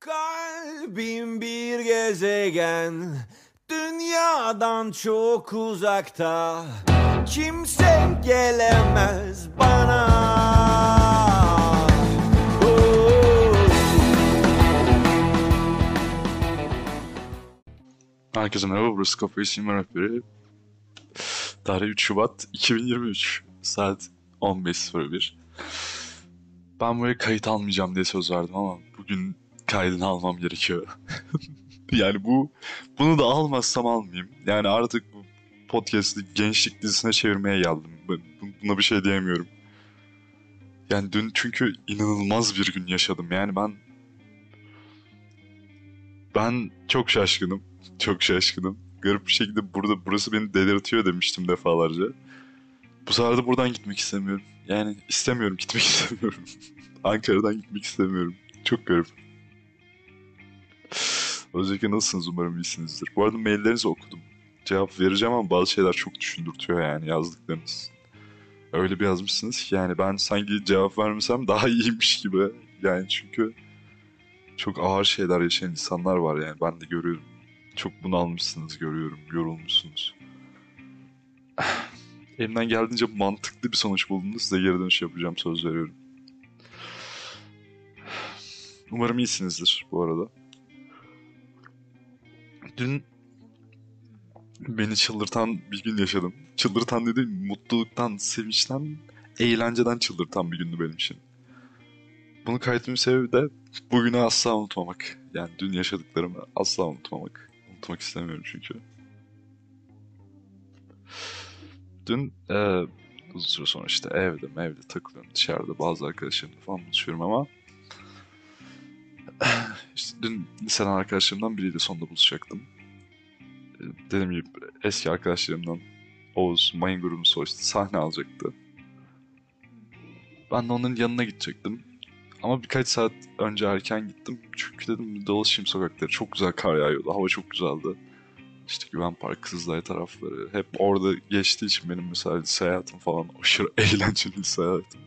Kalbim bir gezegen Dünyadan çok uzakta Kimse gelemez bana Oh. Herkese merhaba, burası Kafa İsim Rehberi. Tarih 3 Şubat 2023, saat 15.01. Ben buraya kayıt almayacağım diye söz verdim ama bugün kaydını almam gerekiyor. yani bu, bunu da almazsam almayayım. Yani artık bu podcast'i gençlik dizisine çevirmeye geldim. Ben buna bir şey diyemiyorum. Yani dün çünkü inanılmaz bir gün yaşadım. Yani ben ben çok şaşkınım. Çok şaşkınım. Garip bir şekilde burada burası beni delirtiyor demiştim defalarca. Bu sefer de buradan gitmek istemiyorum. Yani istemiyorum, gitmek istemiyorum. Ankara'dan gitmek istemiyorum. Çok garip. Özellikle nasılsınız umarım iyisinizdir. Bu arada maillerinizi okudum. Cevap vereceğim ama bazı şeyler çok düşündürtüyor yani yazdıklarınız. Öyle bir yazmışsınız ki yani ben sanki cevap vermesem daha iyiymiş gibi. Yani çünkü çok ağır şeyler yaşayan insanlar var yani ben de görüyorum. Çok bunalmışsınız görüyorum, yorulmuşsunuz. Elimden geldiğince mantıklı bir sonuç bulduğumda size geri dönüş yapacağım söz veriyorum. Umarım iyisinizdir bu arada. Dün beni çıldırtan bir gün yaşadım. Çıldırtan dediğim mutluluktan, sevinçten, eğlenceden çıldırtan bir gündü benim için. Bunu kaydetmemin sebebi de bugünü asla unutmamak. Yani dün yaşadıklarımı asla unutmamak. Unutmak istemiyorum çünkü. Dün e, uzun süre sonra işte evde evde takılıyorum dışarıda bazı arkadaşlarımla falan buluşuyorum ama dün liseden arkadaşlarımdan biriyle sonunda buluşacaktım. E, Dediğim gibi eski arkadaşlarımdan Oğuz, Mayın grubunun solisti sahne alacaktı. Ben de onun yanına gidecektim. Ama birkaç saat önce erken gittim. Çünkü dedim dolaşayım sokakları. Çok güzel kar yağıyordu. Hava çok güzeldi. İşte Güven Park, Kızılay tarafları. Hep orada geçtiği için benim mesela lise hayatım falan aşırı eğlenceli lise hayatım.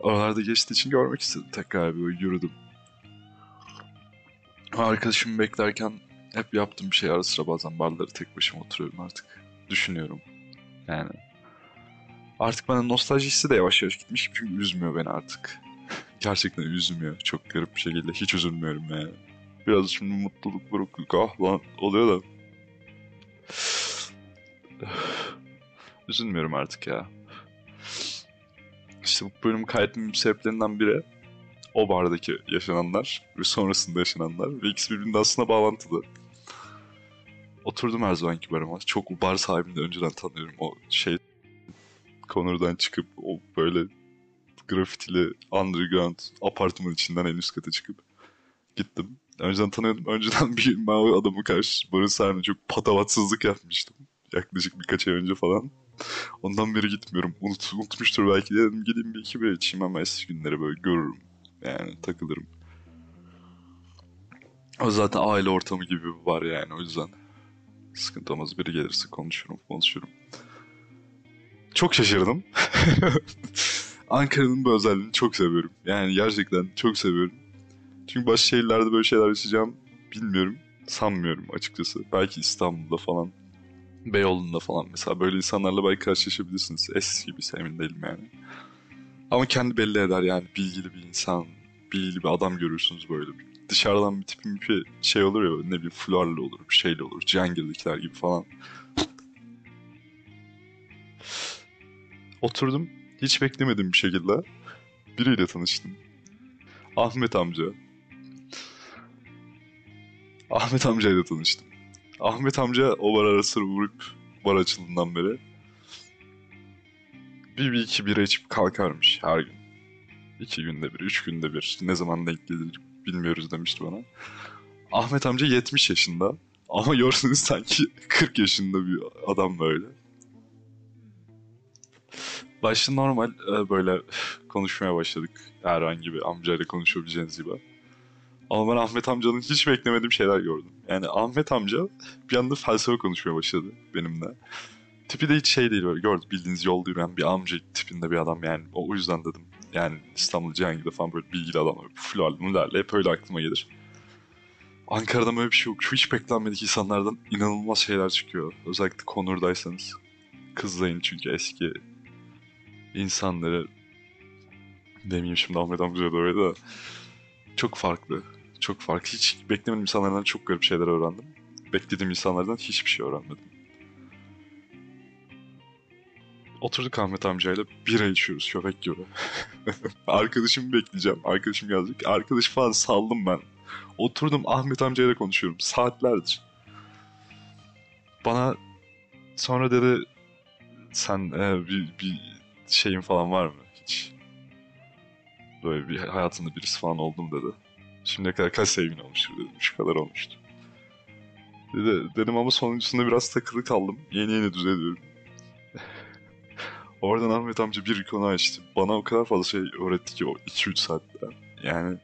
Oralarda geçtiği için görmek istedim. Tekrar böyle yürüdüm. Arkadaşımı beklerken hep yaptığım bir şey ara sıra bazen barları tek başıma oturuyorum artık. Düşünüyorum. Yani Artık bana nostalji de yavaş yavaş gitmiş çünkü üzmüyor beni artık. Gerçekten üzmüyor. Çok garip bir şekilde. Hiç üzülmüyorum yani. Biraz şimdi mutluluk, burukluk ah lan oluyor da. Üzülmüyorum artık ya. İşte bu bölüm kaydetmemin sebeplerinden biri o bardaki yaşananlar ve sonrasında yaşananlar ve ikisi birbirinde aslında bağlantılı. Oturdum her zamanki barıma. Çok bar sahibini de önceden tanıyorum. O şey Connor'dan çıkıp o böyle grafitili underground apartman içinden en üst kata çıkıp gittim. Önceden tanıyordum. Önceden bir ben o adamı karşı barın sahibine çok patavatsızlık yapmıştım. Yaklaşık birkaç ay önce falan. Ondan beri gitmiyorum. Unut, unutmuştur belki de dedim gideyim bir iki bir içeyim ama eski günleri böyle görürüm. Yani takılırım. O zaten aile ortamı gibi var yani o yüzden. Sıkıntı olmaz biri gelirse konuşurum konuşurum. Çok şaşırdım. Ankara'nın bu özelliğini çok seviyorum. Yani gerçekten çok seviyorum. Çünkü başka şehirlerde böyle şeyler yaşayacağım bilmiyorum. Sanmıyorum açıkçası. Belki İstanbul'da falan. Beyoğlu'nda falan mesela böyle insanlarla belki karşılaşabilirsiniz. Eskisi gibi emin değilim yani. Ama kendi belli eder yani bilgili bir insan, bilgili bir adam görürsünüz böyle. Dışarıdan bir tipin bir şey olur ya ne bileyim fularlı olur, bir şeyle olur. Cihangir'dekiler gibi falan. Oturdum. Hiç beklemedim bir şekilde. Biriyle tanıştım. Ahmet amca. Ahmet amcayla tanıştım. Ahmet amca o bar arası vurup bar açıldığından beri bir, bir iki bira içip kalkarmış her gün. İki günde bir, üç günde bir. Ne zaman denk gelir bilmiyoruz demişti bana. Ahmet amca 70 yaşında. Ama görseniz sanki 40 yaşında bir adam böyle. Başta normal e, böyle konuşmaya başladık. Herhangi bir amcayla konuşabileceğiniz gibi. Ama ben Ahmet amcanın hiç beklemediğim şeyler gördüm. Yani Ahmet amca bir anda felsefe konuşmaya başladı benimle. Tipi de hiç şey değil böyle gördüm bildiğiniz yolda yürüyen bir amca tipinde bir adam yani. O, yüzden dedim Yani İstanbul Cihangir'de falan böyle bilgili adamlar. Fularlı mularlı hep öyle aklıma gelir. Ankara'da böyle bir şey yok. Şu hiç beklenmedik insanlardan inanılmaz şeyler çıkıyor. Özellikle Konur'daysanız. Kızlayın çünkü eski insanları demeyeyim şimdi Ahmet amca da öyle de çok farklı. Çok farklı. Hiç beklemediğim insanlardan çok garip şeyler öğrendim. Beklediğim insanlardan hiçbir şey öğrenmedim. Oturduk Ahmet amcayla bira içiyoruz köpek gibi. Arkadaşımı bekleyeceğim. Arkadaşım gelecek. Arkadaş falan saldım ben. Oturdum Ahmet amcayla konuşuyorum. Saatlerdir. Bana sonra dedi sen e, bir, bir şeyin falan var mı hiç? Böyle bir hayatında birisi falan oldu mu dedi. Şimdiye kadar kaç sevgilin olmuştur dedim. Şu kadar olmuştu. Dedi, dedim ama sonuncusunda biraz takılı kaldım. Yeni yeni düzeliyorum. Oradan Ahmet amca bir konu açtı. Bana o kadar fazla şey öğretti ki o 2-3 saatte. Yani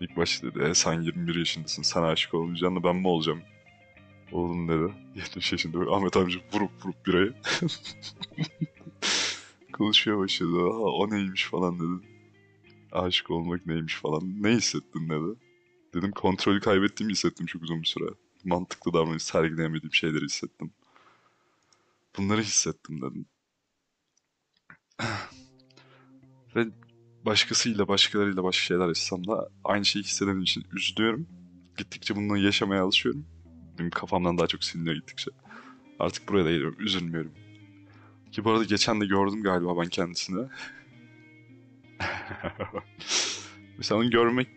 ilk başta dedi e, sen 21 yaşındasın sen aşık olmayacaksın da ben mi olacağım? Oğlum dedi. 70 yaşında böyle Ahmet amca vurup vurup birayı. Konuşmaya başladı. Ha, o neymiş falan dedi. Aşık olmak neymiş falan. Ne hissettin dedi. Dedim kontrolü kaybettiğimi hissettim çok uzun bir süre. Mantıklı davranış sergileyemediğim şeyleri hissettim. Bunları hissettim dedim. Ve başkasıyla, başkalarıyla başka şeyler yaşasam da aynı şeyi hissedemediğim için üzülüyorum. Gittikçe bununla yaşamaya alışıyorum. Benim kafamdan daha çok siliniyor gittikçe. Artık buraya da geliyorum, üzülmüyorum. Ki bu arada geçen de gördüm galiba ben kendisini. Mesela onu görmek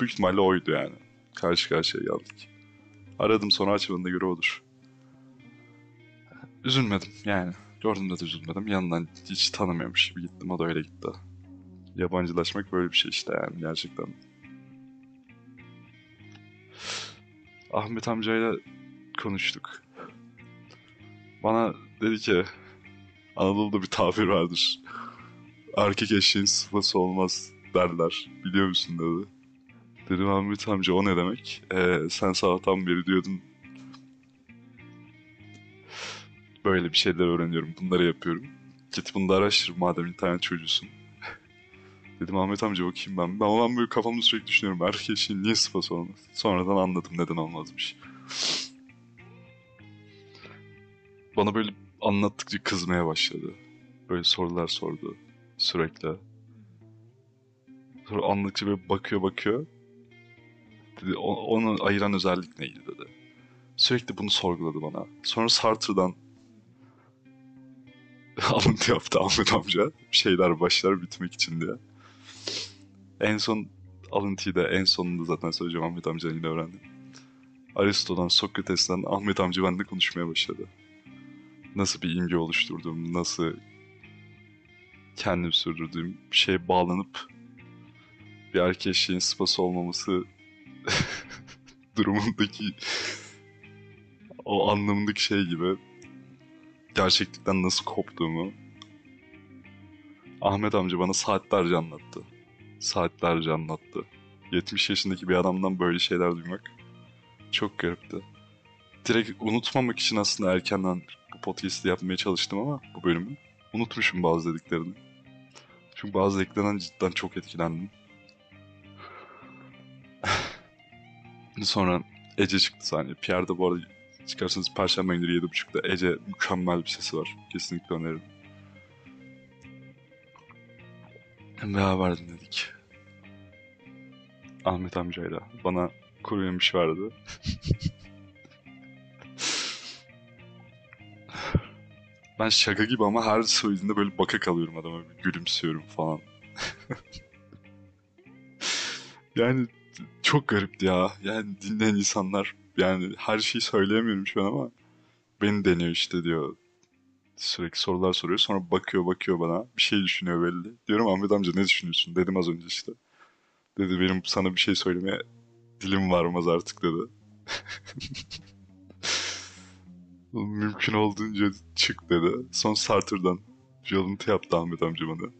büyük ihtimalle oydu yani. Karşı karşıya geldik. Aradım sonra açmadığında göre odur. Üzülmedim yani. Gördüğümde de üzülmedim. Yanından hiç tanımıyormuş gibi gittim. O da öyle gitti. Yabancılaşmak böyle bir şey işte yani gerçekten. Ahmet amcayla konuştuk. Bana dedi ki Anadolu'da bir tabir vardır. Erkek eşeğin sıfası olmaz derler. Biliyor musun dedi. Dedim Ahmet amca o ne demek? Ee, sen sabahtan beri diyordun böyle bir şeyler öğreniyorum. Bunları yapıyorum. Git bunu da araştır madem internet çocuğusun. Dedim Ahmet amca bakayım ben. Ben olan böyle kafamda sürekli düşünüyorum. Erkek eşeğin niye sıfası olmaz? Sonradan anladım neden olmazmış. Bana böyle anlattıkça kızmaya başladı. Böyle sorular sordu sürekli. Sonra anladıkça böyle bakıyor bakıyor. Dedi, "O- onu ayıran özellik neydi dedi. Sürekli bunu sorguladı bana. Sonra Sartre'dan alıntı yaptı Ahmet amca. Şeyler başlar bitmek için diye. En son alıntıyı da en sonunda zaten söyleyeceğim Ahmet amcadan yine öğrendim. Aristo'dan, Sokrates'ten Ahmet amca bende konuşmaya başladı. Nasıl bir imge oluşturduğum, nasıl kendim sürdürdüğüm bir şeye bağlanıp bir erkek şeyin sıfası olmaması durumundaki o anlamındaki şey gibi gerçeklikten nasıl koptuğumu Ahmet amca bana saatlerce anlattı. Saatlerce anlattı. 70 yaşındaki bir adamdan böyle şeyler duymak çok garipti. Direkt unutmamak için aslında erkenden bu podcast'i yapmaya çalıştım ama bu bölümü unutmuşum bazı dediklerini. Çünkü bazı dediklerinden cidden çok etkilendim. Sonra Ece çıktı sahneye. Pierre de bu arada çıkarsanız Perşembe günleri 7.30'da Ece mükemmel bir sesi var. Kesinlikle öneririm. Beraber dinledik. Ahmet amcayla. Bana kuru yemiş verdi. ben şaka gibi ama her söylediğinde böyle baka kalıyorum adama. Gülümsüyorum falan. yani çok garipti ya. Yani dinleyen insanlar yani her şeyi söyleyemiyorum şu an ama beni deniyor işte diyor. Sürekli sorular soruyor. Sonra bakıyor bakıyor bana. Bir şey düşünüyor belli. Diyorum Ahmet amca ne düşünüyorsun? Dedim az önce işte. Dedi benim sana bir şey söylemeye dilim varmaz artık dedi. Mümkün olduğunca çık dedi. Son Sartre'dan bir alıntı yaptı Ahmet amca bana.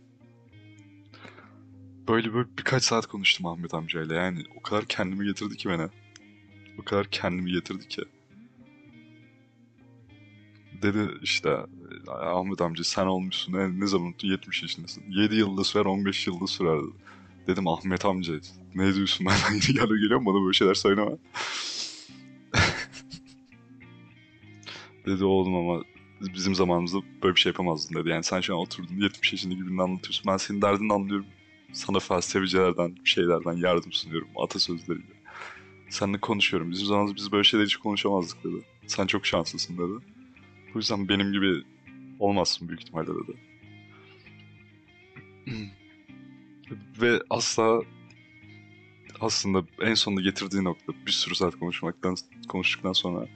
Böyle böyle birkaç saat konuştum Ahmet amcayla. Yani o kadar kendimi getirdi ki bana. O kadar kendimi getirdi ki. Dedi işte Ahmet amca sen olmuşsun ne, ne zaman unuttun 70 yaşındasın. 7 yılda sürer 15 yılda sürer dedi. Dedim Ahmet amca ne diyorsun ben yeni geliyor geliyorum bana böyle şeyler söyleme. dedi oğlum ama bizim zamanımızda böyle bir şey yapamazdın dedi. Yani sen şu an oturdun 70 yaşında gibi anlatıyorsun. Ben senin derdini anlıyorum. Sana felsefecilerden, şeylerden yardım sunuyorum. Atasözleriyle. Seninle konuşuyorum. Bizim zamanımızda biz böyle şeyler hiç konuşamazdık dedi. Sen çok şanslısın dedi. Bu yüzden benim gibi olmazsın büyük ihtimalle dedi. Ve asla aslında en sonunda getirdiği nokta bir sürü saat konuşmaktan konuştuktan sonra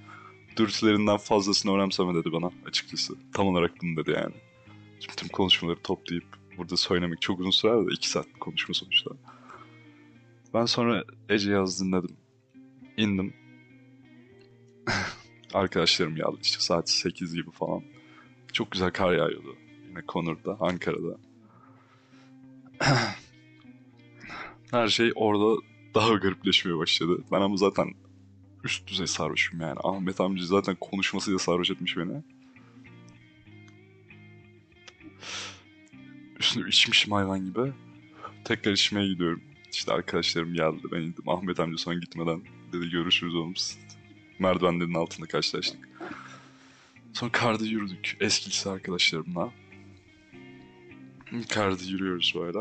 dürtülerinden fazlasını önemseme dedi bana açıkçası. Tam olarak bunu dedi yani. Şimdi tüm konuşmaları toplayıp burada söylemek çok uzun sürer de iki saat konuşma sonuçta. Ben sonra Ece yaz dinledim. İndim. Arkadaşlarım geldi işte saat 8 gibi falan. Çok güzel kar yağıyordu. Yine Konur'da, Ankara'da. Her şey orada daha garipleşmeye başladı. Ben ama zaten üst düzey sarhoşum yani. Ahmet amca zaten konuşmasıyla sarhoş etmiş beni. Üstüne içmişim hayvan gibi. Tekrar içmeye gidiyorum. İşte arkadaşlarım geldi. Ben indim. Ahmet amca son gitmeden dedi görüşürüz oğlum. Merdivenlerin altında karşılaştık. Sonra karda yürüdük. Eski lise arkadaşlarımla. Karda yürüyoruz böyle.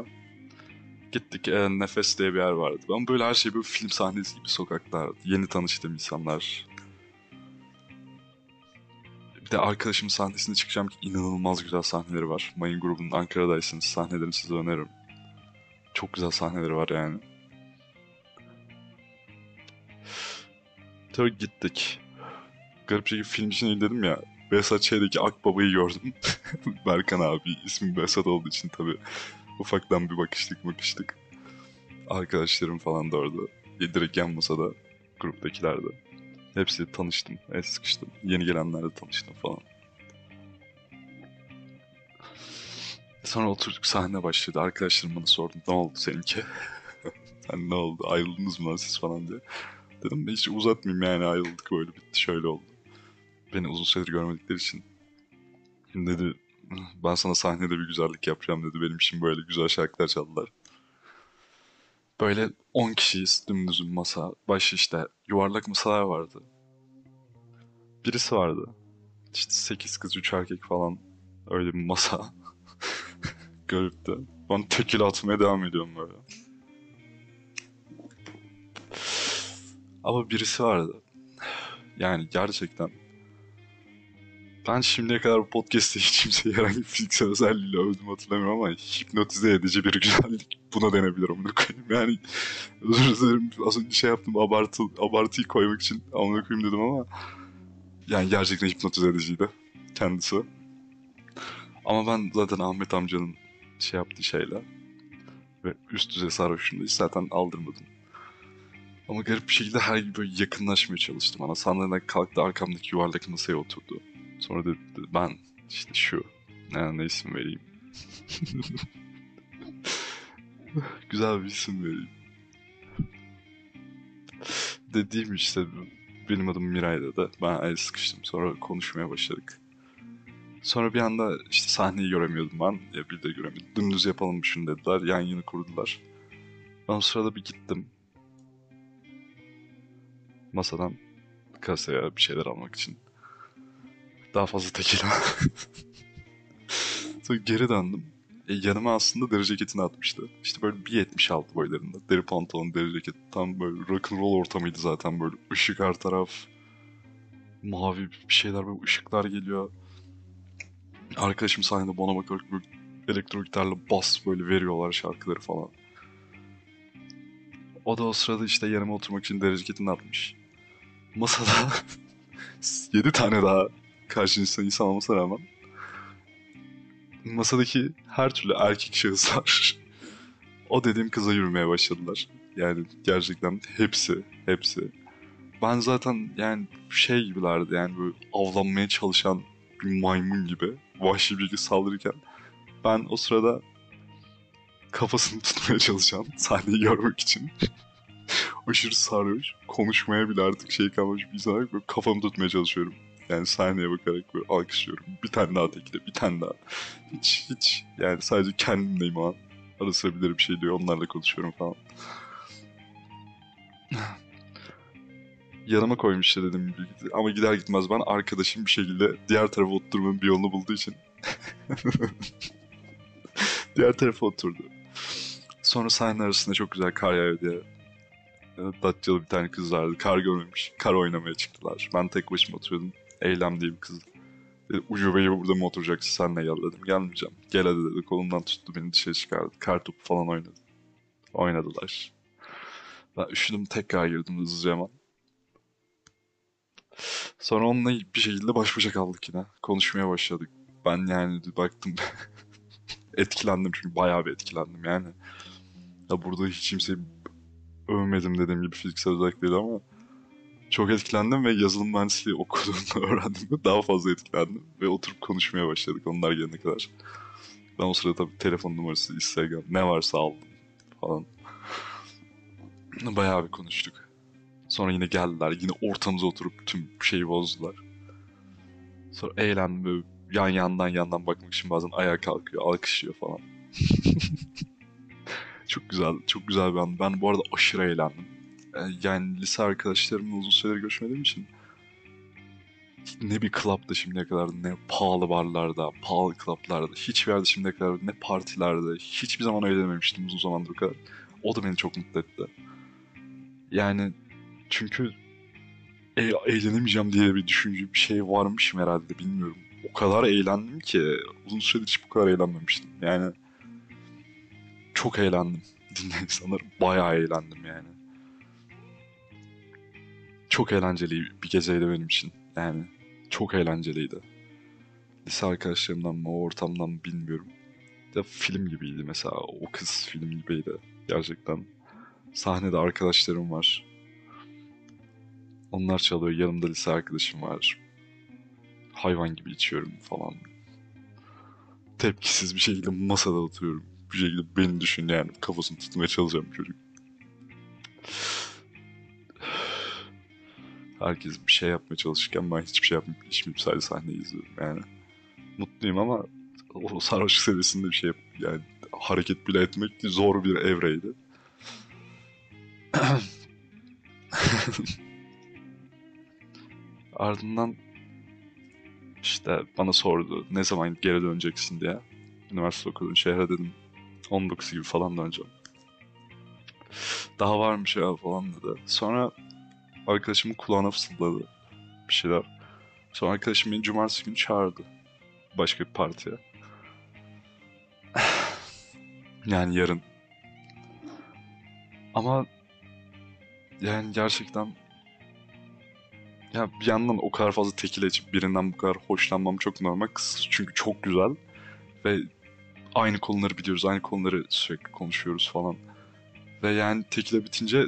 Gittik e, Nefes diye bir yer vardı. Ben böyle her şey böyle film sahnesi gibi sokaklar. Yeni tanıştığım insanlar. Bir de arkadaşımın sahnesine çıkacağım ki inanılmaz güzel sahneleri var. Mayın grubunun Ankara'daysanız sahnelerini size öneririm. Çok güzel sahneleri var yani. Tabii gittik. Garip şekilde film için dedim ya. Behzat Ç'deki Akbaba'yı gördüm. Berkan abi ismi Behzat olduğu için tabii ufaktan bir bakıştık bakıştık. Arkadaşlarım falan da orada. Direkt yan masada gruptakiler de. Hepsi tanıştım, el sıkıştım. Yeni gelenlerle tanıştım falan. Sonra oturduk sahne başladı. Arkadaşlarım bana sordu ne oldu seninki? hani ne oldu ayrıldınız mı siz falan diye. Dedim hiç uzatmayayım yani ayrıldık böyle bitti şöyle oldu. Beni uzun süredir görmedikleri için. Dedi ben sana sahnede bir güzellik yapacağım dedi. Benim için böyle güzel şarkılar çaldılar. Böyle 10 kişiyiz dümdüz bir masa. Baş işte yuvarlak masalar vardı. Birisi vardı. İşte 8 kız 3 erkek falan öyle bir masa. Garipti. Ben tekil atmaya devam ediyorum böyle. Ama birisi vardı. Yani gerçekten ben şimdiye kadar bu podcast'te hiç kimseyi herhangi bir fiziksel özelliğiyle övdüm hatırlamıyorum ama hipnotize edici bir güzellik buna denebilir amına koyayım. Yani özür dilerim az önce şey yaptım abartı, abartıyı koymak için amına koyayım dedim ama yani gerçekten hipnotize ediciydi kendisi. Ama ben zaten Ahmet amcanın şey yaptığı şeyle ve üst düzey sarhoşluğunda hiç zaten aldırmadım. Ama garip bir şekilde her gibi böyle yakınlaşmaya çalıştım. Ana sandalyeden kalktı arkamdaki yuvarlak masaya oturdu. Sonra dedi ben işte şu ne, ne isim vereyim. Güzel bir isim vereyim. Dediğim işte benim adım Miray dedi. Ben el sıkıştım. Sonra konuşmaya başladık. Sonra bir anda işte sahneyi göremiyordum ben. Ya bir de göremiyordum. Dümdüz yapalım şunu dediler. Yan yana kurdular. Ben o sırada bir gittim. Masadan kasaya bir şeyler almak için. Daha fazla tekila. Sonra geri döndüm. E, yanıma aslında deri ceketini atmıştı. İşte böyle 1.76 boylarında. Deri pantolon, deri ceket. Tam böyle rock'n'roll ortamıydı zaten böyle. ışık her taraf. Mavi bir şeyler böyle ışıklar geliyor. Arkadaşım sahnede bana bakarak böyle elektro gitarla bas böyle veriyorlar şarkıları falan. O da o sırada işte yanıma oturmak için deri ceketini atmış. Masada 7 tane daha karşınızda insan olmasına rağmen masadaki her türlü erkek şahıslar o dediğim kıza yürümeye başladılar. Yani gerçekten hepsi, hepsi. Ben zaten yani şey gibilerdi yani böyle avlanmaya çalışan bir maymun gibi vahşi bir saldırırken ben o sırada kafasını tutmaya çalışan sahneyi görmek için aşırı sarhoş konuşmaya bile artık şey kalmamış bir insan böyle kafamı tutmaya çalışıyorum. Yani sahneye bakarak böyle alkışlıyorum. Bir tane daha tekile, bir tane daha. Hiç hiç yani sadece kendimdeyim o an. Ara sıra bir şey diyor onlarla konuşuyorum falan. Yanıma koymuşlar dedim. Ama gider gitmez ben arkadaşım bir şekilde diğer tarafa oturmanın bir yolunu bulduğu için diğer tarafa oturdu. Sonra sahne arasında çok güzel kar yağıyor diye. Datçalı bir tane kız vardı. Kar görmemiş. Kar oynamaya çıktılar. Ben tek başıma oturuyordum. Eylem diye bir kız. Dedi, ucu gibi burada mı oturacaksın sen ne gel dedim. Gelmeyeceğim. Gel hadi dedi. Kolumdan tuttu beni dışarı çıkardı. Kar topu falan oynadı. Oynadılar. Ben üşüdüm tekrar girdim hızlıca hemen. Sonra onunla bir şekilde baş başa kaldık yine. Konuşmaya başladık. Ben yani baktım etkilendim çünkü bayağı bir etkilendim yani. Ya burada hiç kimseyi övmedim dediğim gibi fiziksel özellik değil ama çok etkilendim ve yazılım mühendisliği okuduğumda öğrendiğimde daha fazla etkilendim. Ve oturup konuşmaya başladık onlar gelene kadar. Ben o sırada tabii telefon numarası, Instagram ne varsa aldım falan. Bayağı bir konuştuk. Sonra yine geldiler. Yine ortamıza oturup tüm şeyi bozdular. Sonra eğlendim böyle yan yandan yandan bakmak için bazen ayağa kalkıyor, alkışlıyor falan. çok güzel, çok güzel bir an. Ben bu arada aşırı eğlendim. Yani lise arkadaşlarımla uzun süredir görüşmediğim için ne bir club'da şimdiye kadar ne pahalı barlarda, pahalı club'larda, hiçbir yerde şimdiye kadar ne partilerde, hiçbir zaman eğlenememiştim uzun zamandır bu kadar. O da beni çok mutlu etti. Yani çünkü e, eğlenemeyeceğim diye bir düşünce bir şey varmışım herhalde bilmiyorum. O kadar eğlendim ki uzun süredir hiç bu kadar eğlenmemiştim. Yani çok eğlendim. Dinleyen insanlar bayağı eğlendim yani. Çok eğlenceli bir geceydi benim için. Yani çok eğlenceliydi. Lise arkadaşlarımdan mı ortamdan mı bilmiyorum. Ya film gibiydi mesela. O kız film gibiydi. Gerçekten. Sahnede arkadaşlarım var. Onlar çalıyor. Yanımda lise arkadaşım var. Hayvan gibi içiyorum falan. Tepkisiz bir şekilde masada oturuyorum. Bir şekilde beni düşün yani. Kafasını tutmaya çalışacağım çocuk. Herkes bir şey yapmaya çalışırken ben hiçbir şey yapmayıp içmeyip sadece sahneyi izliyorum yani. Mutluyum ama o sarhoşluk seviyesinde bir şey yap yani hareket bile etmek zor bir evreydi. Ardından işte bana sordu ne zaman geri döneceksin diye. Üniversite okudum şehre dedim 19 gibi falan döneceğim. Daha varmış ya falan dedi. Sonra arkadaşımın kulağına fısıldadı bir şeyler. Sonra arkadaşım beni cumartesi günü çağırdı. Başka bir partiye. yani yarın. Ama yani gerçekten ya bir yandan o kadar fazla tekile içip birinden bu kadar hoşlanmam çok normal. Çünkü çok güzel ve aynı konuları biliyoruz, aynı konuları sürekli konuşuyoruz falan. Ve yani tekile bitince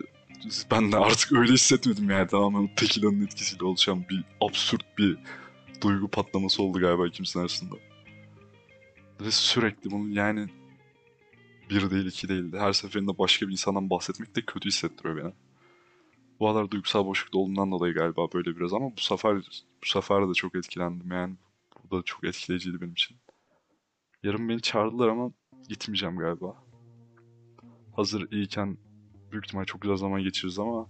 ben de artık öyle hissetmedim yani tamamen tekilanın etkisiyle oluşan bir absürt bir duygu patlaması oldu galiba ikimizin arasında. Ve sürekli bunu yani bir değil iki değil her seferinde başka bir insandan bahsetmek de kötü hissettiriyor beni. Bu kadar duygusal boşlukta olduğundan dolayı galiba böyle biraz ama bu sefer bu sefer de çok etkilendim yani. Bu da çok etkileyiciydi benim için. Yarın beni çağırdılar ama gitmeyeceğim galiba. Hazır iyiken büyük ihtimal çok güzel zaman geçiririz ama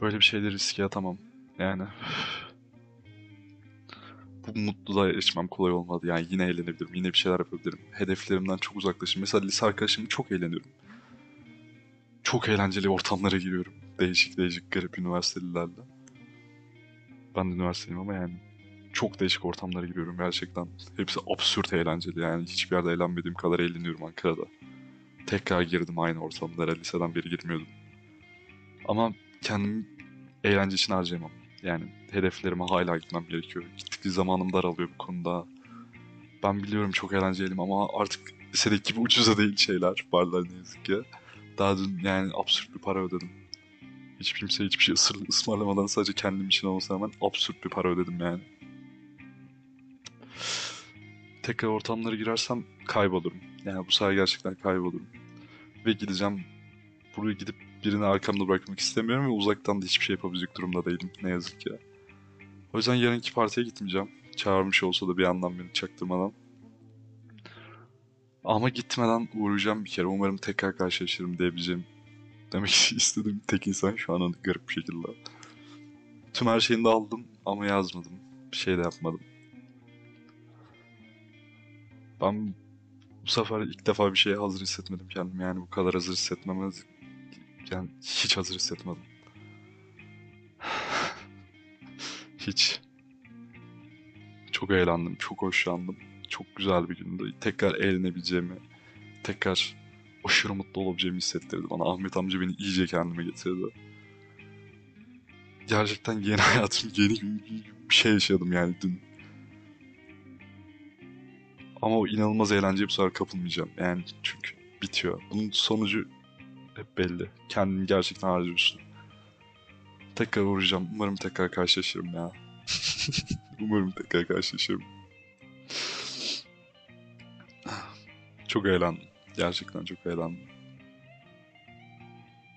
böyle bir şeyleri riske atamam. Yani bu mutluluğa erişmem kolay olmadı. Yani yine eğlenebilirim, yine bir şeyler yapabilirim. Hedeflerimden çok uzaklaşım. Mesela lise arkadaşımla çok eğleniyorum. Çok eğlenceli ortamlara giriyorum. Değişik değişik garip üniversitelilerle. Ben de üniversiteyim ama yani çok değişik ortamlara giriyorum gerçekten. Hepsi absürt eğlenceli yani. Hiçbir yerde eğlenmediğim kadar eğleniyorum Ankara'da. Tekrar girdim aynı ortamlara. Liseden beri girmiyordum. Ama kendimi eğlence için harcayamam. Yani hedeflerime hala gitmem gerekiyor. Gittikçe zamanım daralıyor bu konuda. Ben biliyorum çok eğlenceliyim ama artık lisedeki gibi ucuza değil şeyler. Barlar ne yazık ki. Daha dün yani absürt bir para ödedim. Hiç kimseye hiçbir şey ısmarlamadan sadece kendim için olmasına rağmen absürt bir para ödedim yani. Tekrar ortamlara girersem kaybolurum. Yani bu sefer gerçekten kaybolurum. Ve gideceğim. Buraya gidip birini arkamda bırakmak istemiyorum ve uzaktan da hiçbir şey yapabilecek durumda değilim ne yazık ki. O yüzden yarınki partiye gitmeyeceğim. Çağırmış olsa da bir yandan beni çaktırmadan. Ama gitmeden uğrayacağım bir kere. Umarım tekrar karşılaşırım diyebileceğim. Demek istedim tek insan şu an garip bir şekilde. Tüm her şeyini de aldım ama yazmadım. Bir şey de yapmadım. Ben bu sefer ilk defa bir şeye hazır hissetmedim kendimi. Yani bu kadar hazır hissetmemez. Yani hiç hazır hissetmedim. hiç. Çok eğlendim, çok hoşlandım. Çok güzel bir gündü. Tekrar eğlenebileceğimi, tekrar aşırı mutlu olabileceğimi hissettirdi bana. Ahmet amca beni iyice kendime getirdi. Gerçekten yeni hayatım, yeni bir şey yaşadım yani dün. Ama o inanılmaz eğlenceye bu sefer kapılmayacağım. Yani çünkü bitiyor. Bunun sonucu hep belli. Kendimi gerçekten harcıyorsun. Tekrar uğrayacağım. Umarım tekrar karşılaşırım ya. Umarım tekrar karşılaşırım. Çok eğlendim. Gerçekten çok eğlendim.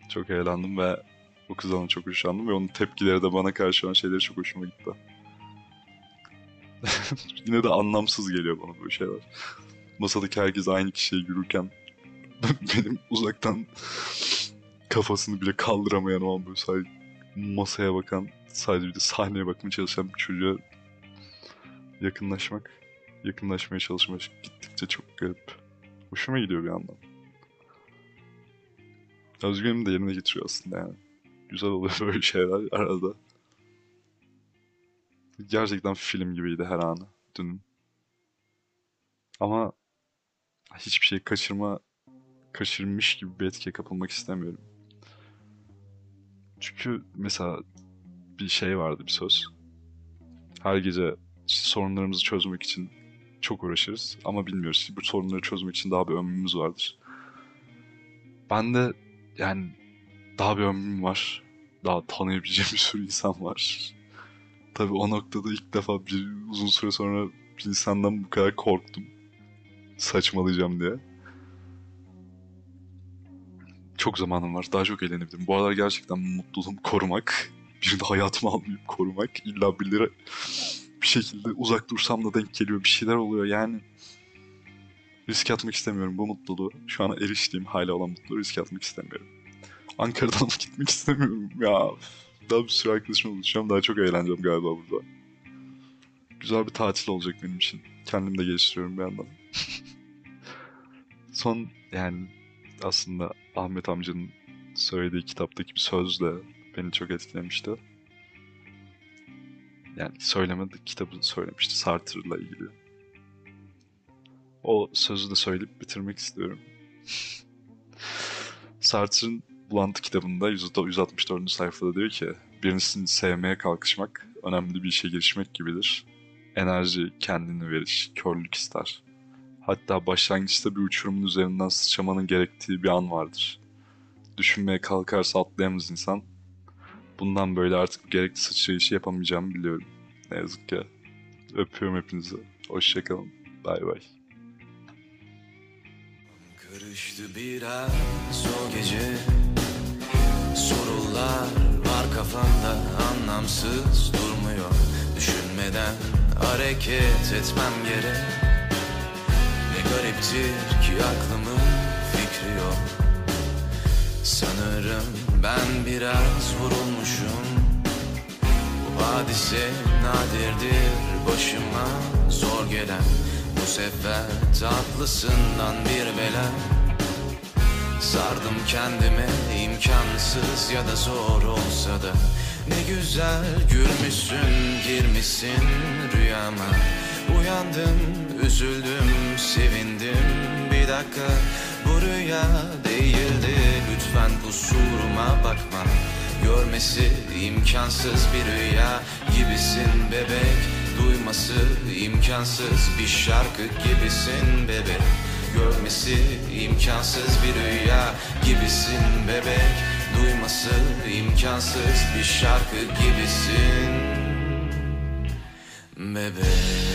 Çok eğlendim ve bu kızdan çok hoşlandım ve onun tepkileri de bana karşı olan şeyleri çok hoşuma gitti. Yine de anlamsız geliyor bana böyle şeyler. Masadaki herkes aynı kişiye yürürken benim uzaktan kafasını bile kaldıramayan o an böyle sadece masaya bakan, sadece bir de sahneye bakmaya çalışan bir çocuğa yakınlaşmak, yakınlaşmaya çalışmak gittikçe çok garip. Hoşuma gidiyor bir yandan. Özgürlüğümü de yerine getiriyor aslında yani. Güzel oluyor böyle şeyler arada. Gerçekten film gibiydi her anı dün. Ama hiçbir şey kaçırma, kaçırmış gibi bir etkiye kapılmak istemiyorum. Çünkü mesela bir şey vardı bir söz. Her gece sorunlarımızı çözmek için çok uğraşırız ama bilmiyoruz. Bu sorunları çözmek için daha bir ömrümüz vardır. Ben de yani daha bir ömrüm var. Daha tanıyabileceğim bir sürü insan var. Tabii o noktada ilk defa bir uzun süre sonra bir insandan bu kadar korktum. Saçmalayacağım diye. Çok zamanım var. Daha çok eğlenebilirim. Bu aralar gerçekten mutluluğumu korumak, birini hayatıma almayıp korumak, illa birileri bir şekilde uzak dursam da denk geliyor. Bir şeyler oluyor yani. Risk atmak istemiyorum bu mutluluğu. Şu an eriştiğim hala olan mutluluğu risk atmak istemiyorum. Ankara'dan gitmek istemiyorum ya. Daha bir sürü arkadaşımla buluşacağım. Daha çok eğleneceğim galiba burada. Güzel bir tatil olacak benim için. Kendimi de geliştiriyorum bir yandan. Son yani aslında Ahmet amcanın söylediği kitaptaki bir söz de beni çok etkilemişti. Yani söylemedi, kitabı söylemişti Sartre'la ilgili. O sözü de söyleyip bitirmek istiyorum. Sartre'ın Bulantı kitabında 164. sayfada diyor ki birisini sevmeye kalkışmak önemli bir işe girişmek gibidir. Enerji, kendini veriş, körlük ister. Hatta başlangıçta bir uçurumun üzerinden sıçramanın gerektiği bir an vardır. Düşünmeye kalkarsa atlayamaz insan. Bundan böyle artık gerekli sıçrayışı yapamayacağımı biliyorum. Ne yazık ki. Öpüyorum hepinizi. Hoşçakalın. Bay bay. Karıştı biraz o gece Sorular var kafamda anlamsız durmuyor. Düşünmeden hareket etmem gerek. Ne gariptir ki aklımın fikri yok. Sanırım ben biraz vurulmuşum. Bu hadise nadirdir başıma zor gelen. Bu sefer tatlısından bir bela Sardım kendime imkansız ya da zor olsa da. Ne güzel gülmüşsün girmişsin rüyama. Uyandım üzüldüm sevindim. Bir dakika Bu rüya değildi. Lütfen kusuruma bakma. Görmesi imkansız bir rüya gibisin bebek. Duyması imkansız bir şarkı gibisin bebek Görmesi imkansız bir rüya gibisin bebek. Duyması imkansız bir şarkı gibisin bebek